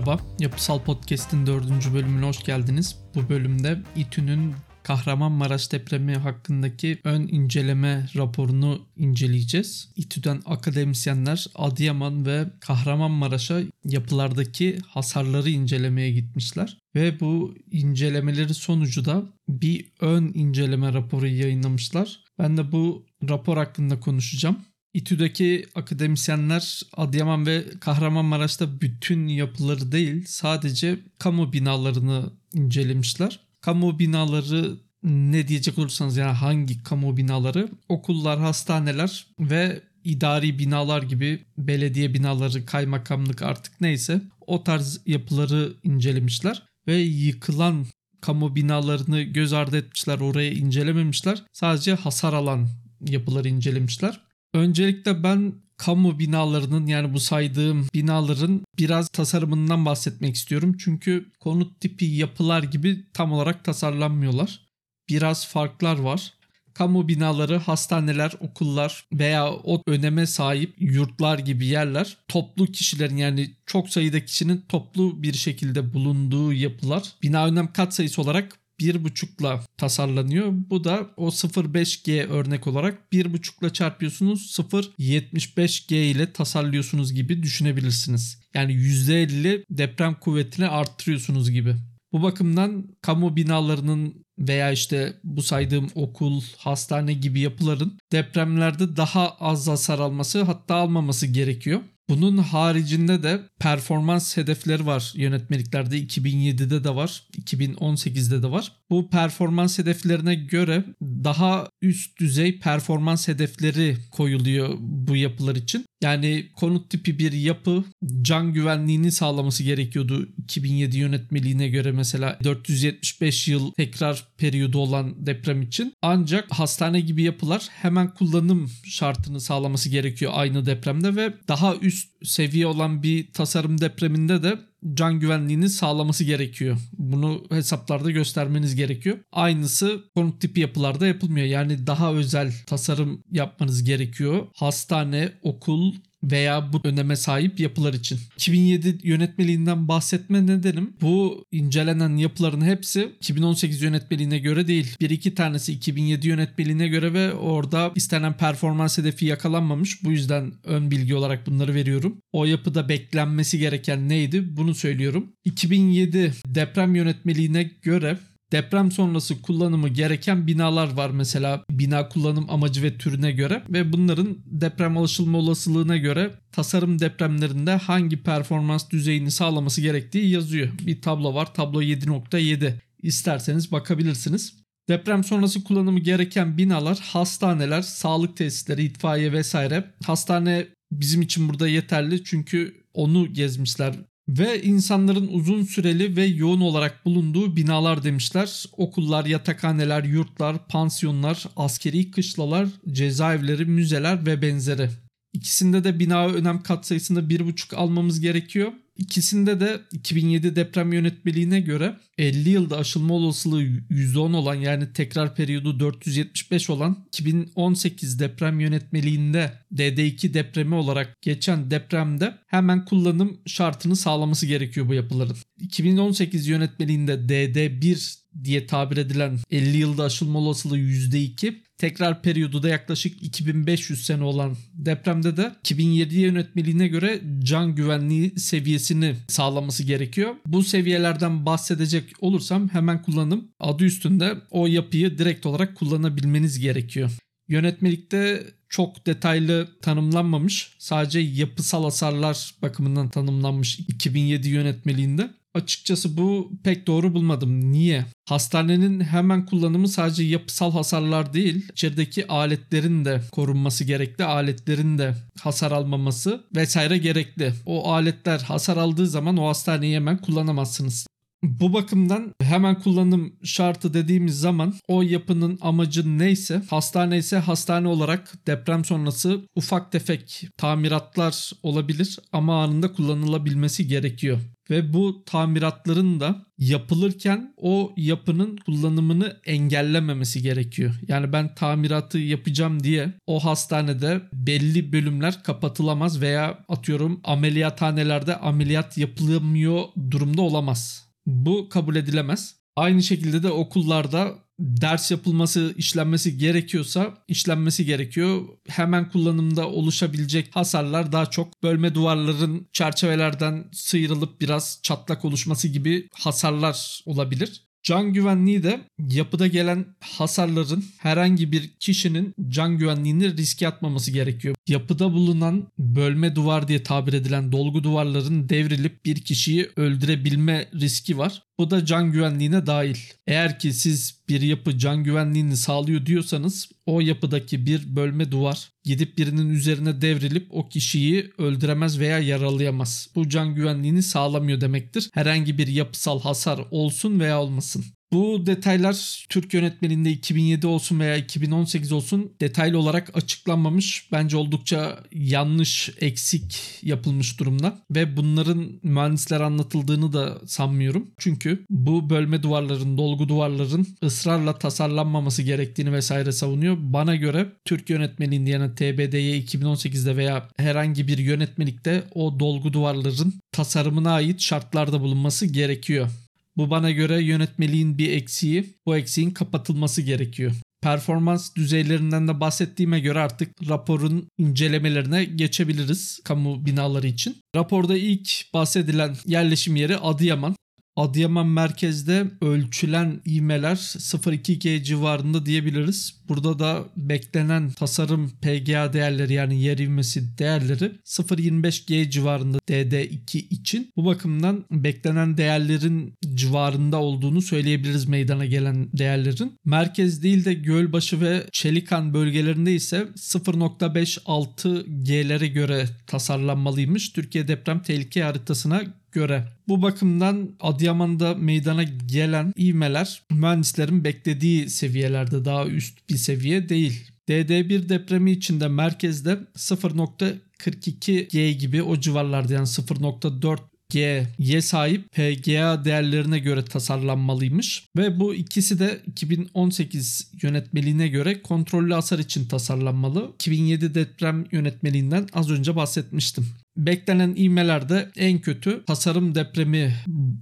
Merhaba, Yapısal Podcast'in dördüncü bölümüne hoş geldiniz. Bu bölümde İTÜ'nün Kahramanmaraş depremi hakkındaki ön inceleme raporunu inceleyeceğiz. İTÜ'den akademisyenler Adıyaman ve Kahramanmaraş'a yapılardaki hasarları incelemeye gitmişler. Ve bu incelemeleri sonucu da bir ön inceleme raporu yayınlamışlar. Ben de bu rapor hakkında konuşacağım. İTÜ'deki akademisyenler Adıyaman ve Kahramanmaraş'ta bütün yapıları değil sadece kamu binalarını incelemişler. Kamu binaları ne diyecek olursanız yani hangi kamu binaları? Okullar, hastaneler ve idari binalar gibi belediye binaları, kaymakamlık artık neyse o tarz yapıları incelemişler ve yıkılan kamu binalarını göz ardı etmişler, oraya incelememişler. Sadece hasar alan yapıları incelemişler. Öncelikle ben kamu binalarının yani bu saydığım binaların biraz tasarımından bahsetmek istiyorum. Çünkü konut tipi yapılar gibi tam olarak tasarlanmıyorlar. Biraz farklar var. Kamu binaları, hastaneler, okullar veya o öneme sahip yurtlar gibi yerler toplu kişilerin yani çok sayıda kişinin toplu bir şekilde bulunduğu yapılar. Bina önem kat sayısı olarak 1.5'la tasarlanıyor. Bu da o 0.5G örnek olarak 1.5'la çarpıyorsunuz 0.75G ile tasarlıyorsunuz gibi düşünebilirsiniz. Yani %50 deprem kuvvetini arttırıyorsunuz gibi. Bu bakımdan kamu binalarının veya işte bu saydığım okul, hastane gibi yapıların depremlerde daha az hasar alması hatta almaması gerekiyor. Bunun haricinde de performans hedefleri var yönetmeliklerde 2007'de de var 2018'de de var. Bu performans hedeflerine göre daha üst düzey performans hedefleri koyuluyor bu yapılar için. Yani konut tipi bir yapı can güvenliğini sağlaması gerekiyordu 2007 yönetmeliğine göre mesela 475 yıl tekrar periyodu olan deprem için. Ancak hastane gibi yapılar hemen kullanım şartını sağlaması gerekiyor aynı depremde ve daha üst seviye olan bir tasarım depreminde de can güvenliğini sağlaması gerekiyor. Bunu hesaplarda göstermeniz gerekiyor. Aynısı konut tipi yapılarda yapılmıyor. Yani daha özel tasarım yapmanız gerekiyor. Hastane, okul, veya bu öneme sahip yapılar için. 2007 yönetmeliğinden bahsetme nedenim bu incelenen yapıların hepsi 2018 yönetmeliğine göre değil. Bir iki tanesi 2007 yönetmeliğine göre ve orada istenen performans hedefi yakalanmamış. Bu yüzden ön bilgi olarak bunları veriyorum. O yapıda beklenmesi gereken neydi? Bunu söylüyorum. 2007 deprem yönetmeliğine göre deprem sonrası kullanımı gereken binalar var mesela bina kullanım amacı ve türüne göre ve bunların deprem alışılma olasılığına göre tasarım depremlerinde hangi performans düzeyini sağlaması gerektiği yazıyor. Bir tablo var tablo 7.7 isterseniz bakabilirsiniz. Deprem sonrası kullanımı gereken binalar hastaneler, sağlık tesisleri, itfaiye vesaire. Hastane bizim için burada yeterli çünkü onu gezmişler ve insanların uzun süreli ve yoğun olarak bulunduğu binalar demişler. Okullar, yatakhaneler, yurtlar, pansiyonlar, askeri kışlalar, cezaevleri, müzeler ve benzeri. İkisinde de bina önem katsayısında 1.5 almamız gerekiyor. İkisinde de 2007 deprem yönetmeliğine göre 50 yılda aşılma olasılığı %10 olan yani tekrar periyodu 475 olan 2018 deprem yönetmeliğinde DD2 depremi olarak geçen depremde hemen kullanım şartını sağlaması gerekiyor bu yapıların. 2018 yönetmeliğinde DD1 diye tabir edilen 50 yılda aşılma olasılığı %2 tekrar periyodu da yaklaşık 2500 sene olan depremde de 2007 yönetmeliğine göre can güvenliği seviyesini sağlaması gerekiyor. Bu seviyelerden bahsedecek olursam hemen kullanım adı üstünde o yapıyı direkt olarak kullanabilmeniz gerekiyor. Yönetmelikte çok detaylı tanımlanmamış. Sadece yapısal hasarlar bakımından tanımlanmış 2007 yönetmeliğinde. Açıkçası bu pek doğru bulmadım. Niye? Hastanenin hemen kullanımı sadece yapısal hasarlar değil, içerideki aletlerin de korunması gerekli, aletlerin de hasar almaması vesaire gerekli. O aletler hasar aldığı zaman o hastaneyi hemen kullanamazsınız. Bu bakımdan hemen kullanım şartı dediğimiz zaman o yapının amacı neyse hastane ise hastane olarak deprem sonrası ufak tefek tamiratlar olabilir ama anında kullanılabilmesi gerekiyor. Ve bu tamiratların da yapılırken o yapının kullanımını engellememesi gerekiyor. Yani ben tamiratı yapacağım diye o hastanede belli bölümler kapatılamaz veya atıyorum ameliyathanelerde ameliyat yapılamıyor durumda olamaz. Bu kabul edilemez. Aynı şekilde de okullarda ders yapılması, işlenmesi gerekiyorsa işlenmesi gerekiyor. Hemen kullanımda oluşabilecek hasarlar daha çok bölme duvarların çerçevelerden sıyrılıp biraz çatlak oluşması gibi hasarlar olabilir. Can güvenliği de yapıda gelen hasarların herhangi bir kişinin can güvenliğini riske atmaması gerekiyor. Yapıda bulunan bölme duvar diye tabir edilen dolgu duvarların devrilip bir kişiyi öldürebilme riski var. Bu da can güvenliğine dahil. Eğer ki siz bir yapı can güvenliğini sağlıyor diyorsanız o yapıdaki bir bölme duvar gidip birinin üzerine devrilip o kişiyi öldüremez veya yaralayamaz. Bu can güvenliğini sağlamıyor demektir. Herhangi bir yapısal hasar olsun veya olmasın. Bu detaylar Türk yönetmeninde 2007 olsun veya 2018 olsun detaylı olarak açıklanmamış. Bence oldukça yanlış, eksik yapılmış durumda. Ve bunların mühendisler anlatıldığını da sanmıyorum. Çünkü bu bölme duvarların, dolgu duvarların ısrarla tasarlanmaması gerektiğini vesaire savunuyor. Bana göre Türk yönetmenliğinde yani TBD'ye 2018'de veya herhangi bir yönetmelikte o dolgu duvarların tasarımına ait şartlarda bulunması gerekiyor. Bu bana göre yönetmeliğin bir eksiği. Bu eksiğin kapatılması gerekiyor. Performans düzeylerinden de bahsettiğime göre artık raporun incelemelerine geçebiliriz kamu binaları için. Raporda ilk bahsedilen yerleşim yeri Adıyaman. Adıyaman merkezde ölçülen ivmeler 0.2G civarında diyebiliriz. Burada da beklenen tasarım PGA değerleri yani yer ivmesi değerleri 0.25G civarında DD2 için. Bu bakımdan beklenen değerlerin civarında olduğunu söyleyebiliriz meydana gelen değerlerin. Merkez değil de Gölbaşı ve Çelikan bölgelerinde ise 0.56 G'lere göre tasarlanmalıymış. Türkiye deprem tehlike haritasına göre. Bu bakımdan Adıyaman'da meydana gelen ivmeler mühendislerin beklediği seviyelerde daha üst bir seviye değil. DD1 depremi içinde merkezde 0.42G gibi o civarlarda yani 0.4 G'ye sahip PGA değerlerine göre tasarlanmalıymış ve bu ikisi de 2018 yönetmeliğine göre kontrollü hasar için tasarlanmalı. 2007 deprem yönetmeliğinden az önce bahsetmiştim. Beklenen ivmelerde en kötü tasarım depremi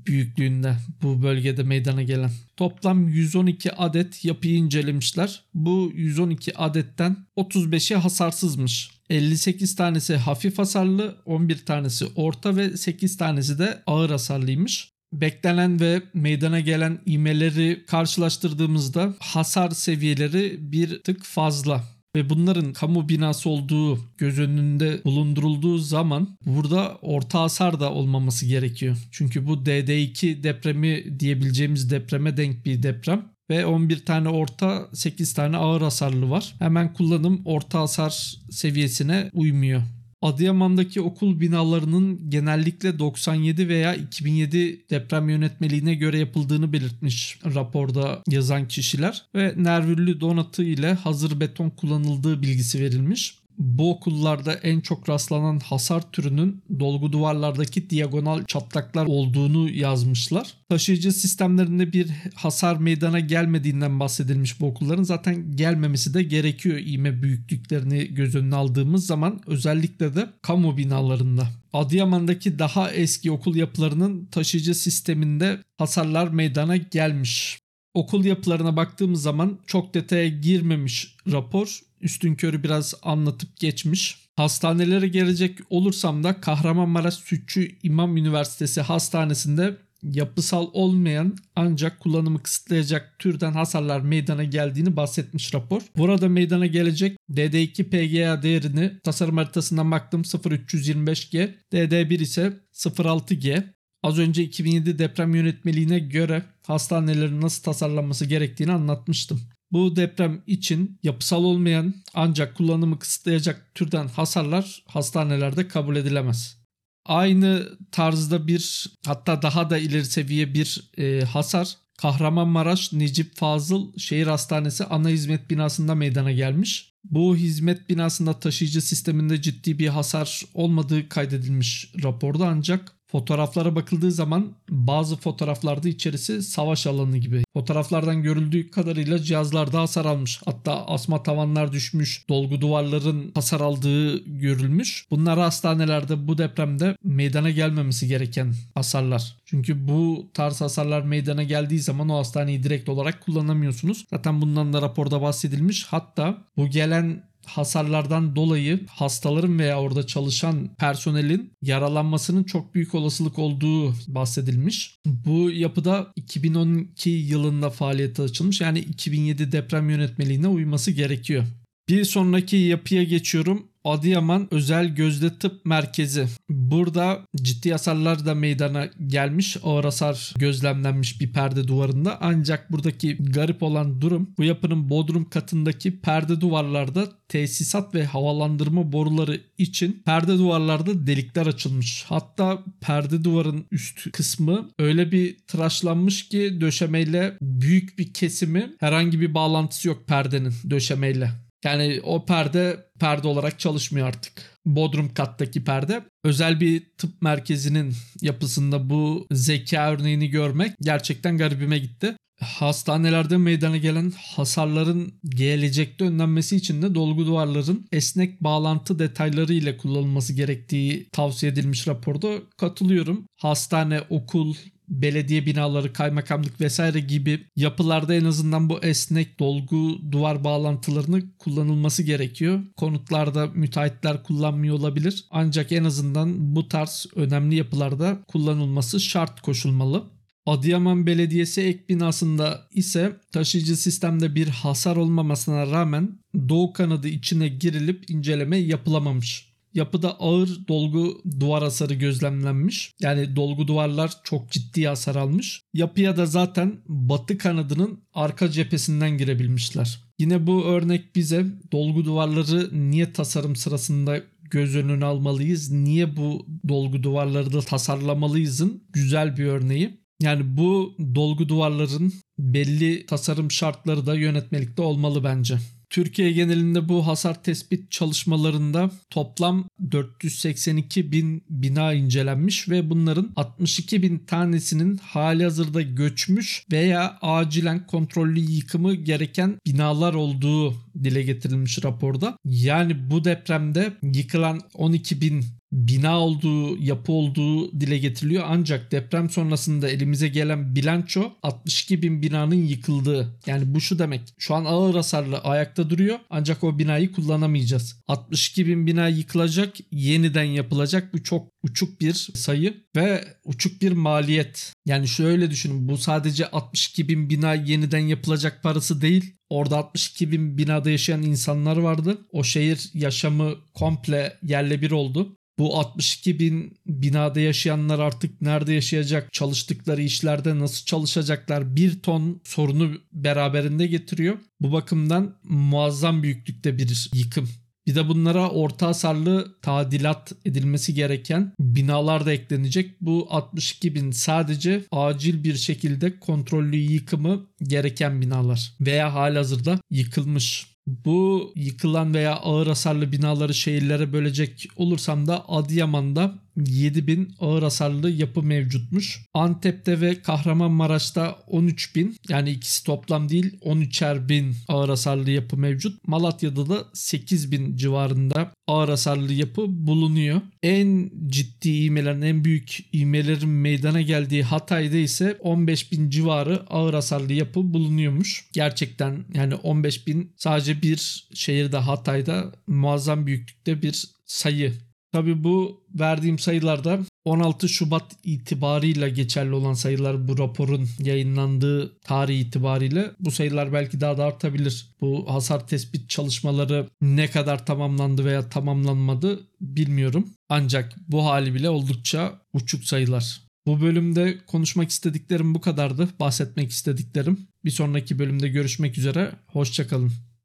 büyüklüğünde bu bölgede meydana gelen. Toplam 112 adet yapıyı incelemişler. Bu 112 adetten 35'i hasarsızmış. 58 tanesi hafif hasarlı, 11 tanesi orta ve 8 tanesi de ağır hasarlıymış beklenen ve meydana gelen imeleri karşılaştırdığımızda hasar seviyeleri bir tık fazla ve bunların kamu binası olduğu göz önünde bulundurulduğu zaman burada orta hasar da olmaması gerekiyor. Çünkü bu DD2 depremi diyebileceğimiz depreme denk bir deprem ve 11 tane orta 8 tane ağır hasarlı var. Hemen kullanım orta hasar seviyesine uymuyor. Adıyaman'daki okul binalarının genellikle 97 veya 2007 deprem yönetmeliğine göre yapıldığını belirtmiş raporda yazan kişiler ve nervüllü donatı ile hazır beton kullanıldığı bilgisi verilmiş bu okullarda en çok rastlanan hasar türünün dolgu duvarlardaki diagonal çatlaklar olduğunu yazmışlar. Taşıyıcı sistemlerinde bir hasar meydana gelmediğinden bahsedilmiş bu okulların zaten gelmemesi de gerekiyor iğme büyüklüklerini göz önüne aldığımız zaman özellikle de kamu binalarında. Adıyaman'daki daha eski okul yapılarının taşıyıcı sisteminde hasarlar meydana gelmiş. Okul yapılarına baktığımız zaman çok detaya girmemiş rapor üstün körü biraz anlatıp geçmiş. Hastanelere gelecek olursam da Kahramanmaraş Sütçü İmam Üniversitesi Hastanesi'nde yapısal olmayan ancak kullanımı kısıtlayacak türden hasarlar meydana geldiğini bahsetmiş rapor. Burada meydana gelecek DD2 PGA değerini tasarım haritasından baktım 0325G, DD1 ise 06G. Az önce 2007 deprem yönetmeliğine göre hastanelerin nasıl tasarlanması gerektiğini anlatmıştım. Bu deprem için yapısal olmayan ancak kullanımı kısıtlayacak türden hasarlar hastanelerde kabul edilemez. Aynı tarzda bir hatta daha da ileri seviye bir e, hasar Kahramanmaraş Necip Fazıl Şehir Hastanesi ana hizmet binasında meydana gelmiş. Bu hizmet binasında taşıyıcı sisteminde ciddi bir hasar olmadığı kaydedilmiş raporda ancak Fotoğraflara bakıldığı zaman bazı fotoğraflarda içerisi savaş alanı gibi. Fotoğraflardan görüldüğü kadarıyla cihazlarda hasar almış. Hatta asma tavanlar düşmüş, dolgu duvarların hasar aldığı görülmüş. Bunlar hastanelerde bu depremde meydana gelmemesi gereken hasarlar. Çünkü bu tarz hasarlar meydana geldiği zaman o hastaneyi direkt olarak kullanamıyorsunuz. Zaten bundan da raporda bahsedilmiş. Hatta bu gelen hasarlardan dolayı hastaların veya orada çalışan personelin yaralanmasının çok büyük olasılık olduğu bahsedilmiş. Bu yapıda 2012 yılında faaliyete açılmış. Yani 2007 deprem yönetmeliğine uyması gerekiyor. Bir sonraki yapıya geçiyorum. Adıyaman Özel Gözde Tıp Merkezi. Burada ciddi hasarlar da meydana gelmiş. Ağır hasar gözlemlenmiş bir perde duvarında. Ancak buradaki garip olan durum bu yapının bodrum katındaki perde duvarlarda tesisat ve havalandırma boruları için perde duvarlarda delikler açılmış. Hatta perde duvarın üst kısmı öyle bir tıraşlanmış ki döşemeyle büyük bir kesimi herhangi bir bağlantısı yok perdenin döşemeyle. Yani o perde perde olarak çalışmıyor artık. Bodrum kattaki perde. Özel bir tıp merkezinin yapısında bu zeka örneğini görmek gerçekten garibime gitti. Hastanelerde meydana gelen hasarların gelecekte önlenmesi için de dolgu duvarların esnek bağlantı detayları ile kullanılması gerektiği tavsiye edilmiş raporda katılıyorum. Hastane, okul, belediye binaları, kaymakamlık vesaire gibi yapılarda en azından bu esnek dolgu duvar bağlantılarını kullanılması gerekiyor. Konutlarda müteahhitler kullanmıyor olabilir. Ancak en azından bu tarz önemli yapılarda kullanılması şart koşulmalı. Adıyaman Belediyesi ek binasında ise taşıyıcı sistemde bir hasar olmamasına rağmen doğu kanadı içine girilip inceleme yapılamamış. Yapıda ağır dolgu duvar hasarı gözlemlenmiş. Yani dolgu duvarlar çok ciddi hasar almış. Yapıya da zaten batı kanadının arka cephesinden girebilmişler. Yine bu örnek bize dolgu duvarları niye tasarım sırasında göz önüne almalıyız? Niye bu dolgu duvarları da tasarlamalıyızın güzel bir örneği. Yani bu dolgu duvarların belli tasarım şartları da yönetmelikte olmalı bence. Türkiye genelinde bu hasar tespit çalışmalarında toplam 482 bin bina incelenmiş ve bunların 62 bin tanesinin hali hazırda göçmüş veya acilen kontrollü yıkımı gereken binalar olduğu dile getirilmiş raporda. Yani bu depremde yıkılan 12 bin bina olduğu, yapı olduğu dile getiriliyor. Ancak deprem sonrasında elimize gelen bilanço 62 bin binanın yıkıldığı. Yani bu şu demek. Şu an ağır hasarlı ayakta duruyor ancak o binayı kullanamayacağız. 62 bin bina yıkılacak, yeniden yapılacak. Bu çok uçuk bir sayı ve uçuk bir maliyet. Yani şöyle düşünün bu sadece 62 bin bina yeniden yapılacak parası değil. Orada 62 bin binada yaşayan insanlar vardı. O şehir yaşamı komple yerle bir oldu. Bu 62 bin binada yaşayanlar artık nerede yaşayacak, çalıştıkları işlerde nasıl çalışacaklar bir ton sorunu beraberinde getiriyor. Bu bakımdan muazzam büyüklükte bir yıkım. Bir de bunlara orta hasarlı tadilat edilmesi gereken binalar da eklenecek. Bu 62 bin sadece acil bir şekilde kontrollü yıkımı gereken binalar veya halihazırda yıkılmış bu yıkılan veya ağır hasarlı binaları şehirlere bölecek olursam da Adıyaman'da 7000 ağır hasarlı yapı mevcutmuş. Antep'te ve Kahramanmaraş'ta 13 bin yani ikisi toplam değil 13'er bin ağır hasarlı yapı mevcut. Malatya'da da 8 bin civarında ağır hasarlı yapı bulunuyor. En ciddi ivmelerin en büyük ivmelerin meydana geldiği Hatay'da ise 15 bin civarı ağır hasarlı yapı bulunuyormuş. Gerçekten yani 15 bin sadece bir şehirde Hatay'da muazzam büyüklükte bir sayı Tabi bu verdiğim sayılarda 16 Şubat itibarıyla geçerli olan sayılar bu raporun yayınlandığı tarih itibariyle bu sayılar belki daha da artabilir. Bu hasar tespit çalışmaları ne kadar tamamlandı veya tamamlanmadı bilmiyorum. Ancak bu hali bile oldukça uçuk sayılar. Bu bölümde konuşmak istediklerim bu kadardı. Bahsetmek istediklerim. Bir sonraki bölümde görüşmek üzere. Hoşçakalın.